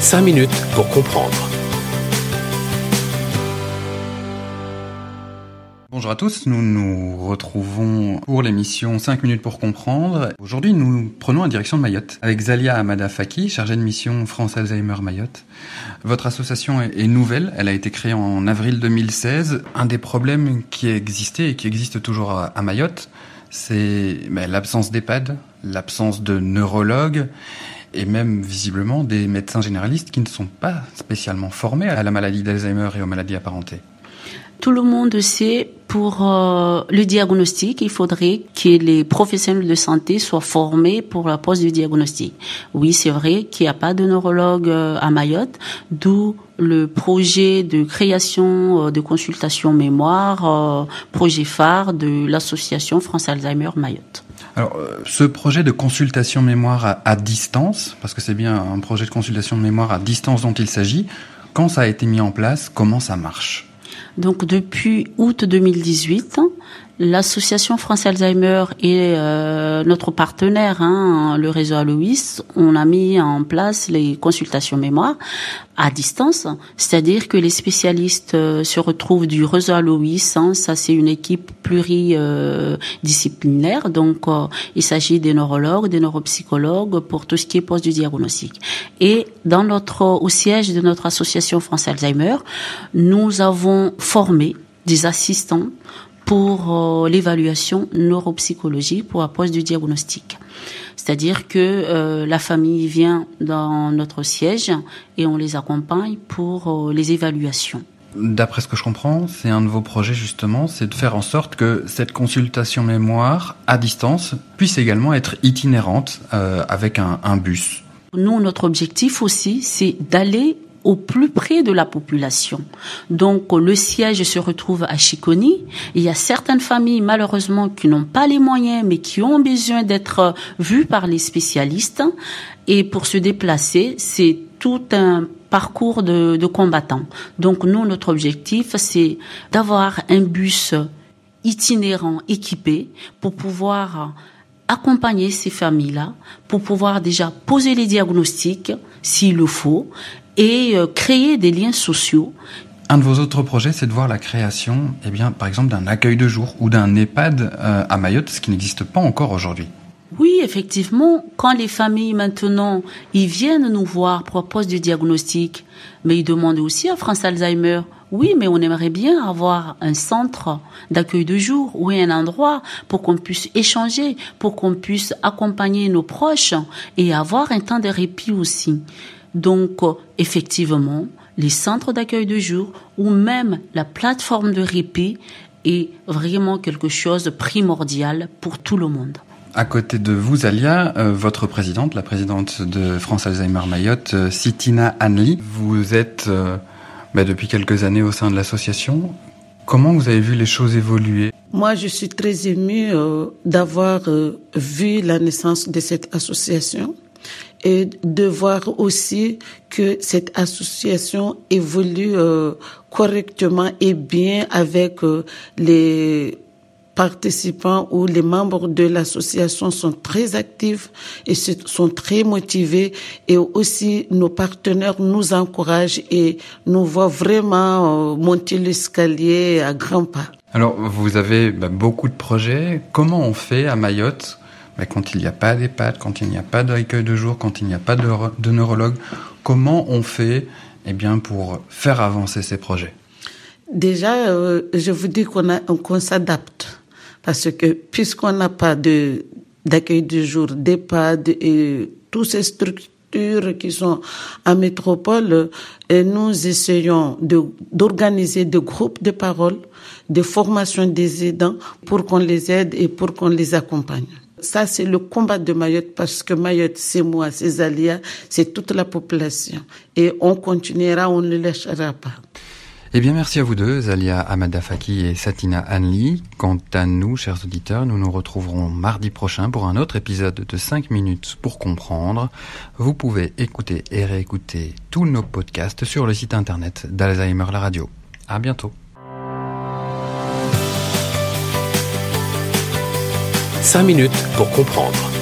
5 minutes pour comprendre. Bonjour à tous, nous nous retrouvons pour l'émission 5 minutes pour comprendre. Aujourd'hui, nous prenons la direction de Mayotte avec Zalia Amada Faki, chargée de mission France Alzheimer Mayotte. Votre association est nouvelle, elle a été créée en avril 2016. Un des problèmes qui existait et qui existe toujours à Mayotte, c'est ben, l'absence d'EHPAD, l'absence de neurologues et même visiblement des médecins généralistes qui ne sont pas spécialement formés à la maladie d'Alzheimer et aux maladies apparentées. Tout le monde sait pour euh, le diagnostic, il faudrait que les professionnels de santé soient formés pour la pose du diagnostic. Oui, c'est vrai qu'il n'y a pas de neurologue euh, à Mayotte, d'où le projet de création euh, de consultation mémoire, projet phare de l'association France Alzheimer Mayotte. Alors, ce projet de consultation mémoire à distance, parce que c'est bien un projet de consultation de mémoire à distance dont il s'agit, quand ça a été mis en place, comment ça marche? Donc depuis août 2018, L'association France Alzheimer et euh, notre partenaire, hein, le réseau Aloïs, on a mis en place les consultations mémoire à distance, c'est-à-dire que les spécialistes euh, se retrouvent du réseau Aloïs, hein, ça c'est une équipe pluridisciplinaire, donc euh, il s'agit des neurologues, des neuropsychologues pour tout ce qui est poste du diagnostic. Et dans notre au siège de notre association France Alzheimer, nous avons formé des assistants pour euh, l'évaluation neuropsychologique pour la pose du diagnostic. C'est-à-dire que euh, la famille vient dans notre siège et on les accompagne pour euh, les évaluations. D'après ce que je comprends, c'est un de vos projets justement, c'est de faire en sorte que cette consultation mémoire à distance puisse également être itinérante avec un, un bus. Nous, notre objectif aussi, c'est d'aller au plus près de la population. Donc le siège se retrouve à Chiconi. Il y a certaines familles malheureusement qui n'ont pas les moyens mais qui ont besoin d'être vues par les spécialistes. Et pour se déplacer, c'est tout un parcours de, de combattants. Donc nous, notre objectif, c'est d'avoir un bus itinérant équipé pour pouvoir accompagner ces familles-là, pour pouvoir déjà poser les diagnostics s'il le faut, et euh, créer des liens sociaux. Un de vos autres projets, c'est de voir la création, eh bien, par exemple, d'un accueil de jour ou d'un EHPAD euh, à Mayotte, ce qui n'existe pas encore aujourd'hui. Oui, effectivement, quand les familles maintenant, ils viennent nous voir poste du diagnostic, mais ils demandent aussi à France Alzheimer, oui, mais on aimerait bien avoir un centre d'accueil de jour ou un endroit pour qu'on puisse échanger, pour qu'on puisse accompagner nos proches et avoir un temps de répit aussi. Donc, euh, effectivement, les centres d'accueil de jour ou même la plateforme de répit est vraiment quelque chose de primordial pour tout le monde. À côté de vous, Alia, euh, votre présidente, la présidente de France Alzheimer Mayotte, euh, Sitina Anli, vous êtes bah, depuis quelques années au sein de l'association. Comment vous avez vu les choses évoluer? Moi, je suis très émue d'avoir vu la naissance de cette association et de voir aussi que cette association évolue euh, correctement et bien avec euh, les participants ou les membres de l'association sont très actifs et sont très motivés et aussi nos partenaires nous encouragent et nous voient vraiment euh, monter l'escalier à grands pas. Alors, vous avez bah, beaucoup de projets. Comment on fait à Mayotte quand il n'y a pas d'EHPAD, quand il n'y a pas d'accueil de jour, quand il n'y a pas de, de neurologue, comment on fait eh bien, pour faire avancer ces projets? Déjà, euh, je vous dis qu'on s'adapte. Parce que puisqu'on n'a pas d'accueil de jour, d'EHPAD et toutes ces structures qui sont en métropole, et nous essayons d'organiser des groupes de parole, de formation des aidants pour qu'on les aide et pour qu'on les accompagne. Ça, c'est le combat de Mayotte parce que Mayotte, c'est moi, c'est Zalia, c'est toute la population. Et on continuera, on ne lâchera pas. Eh bien, merci à vous deux, Zalia Amadafaki et Satina Anli. Quant à nous, chers auditeurs, nous nous retrouverons mardi prochain pour un autre épisode de 5 minutes pour comprendre. Vous pouvez écouter et réécouter tous nos podcasts sur le site internet d'Alzheimer la radio. À bientôt. 5 minutes pour comprendre.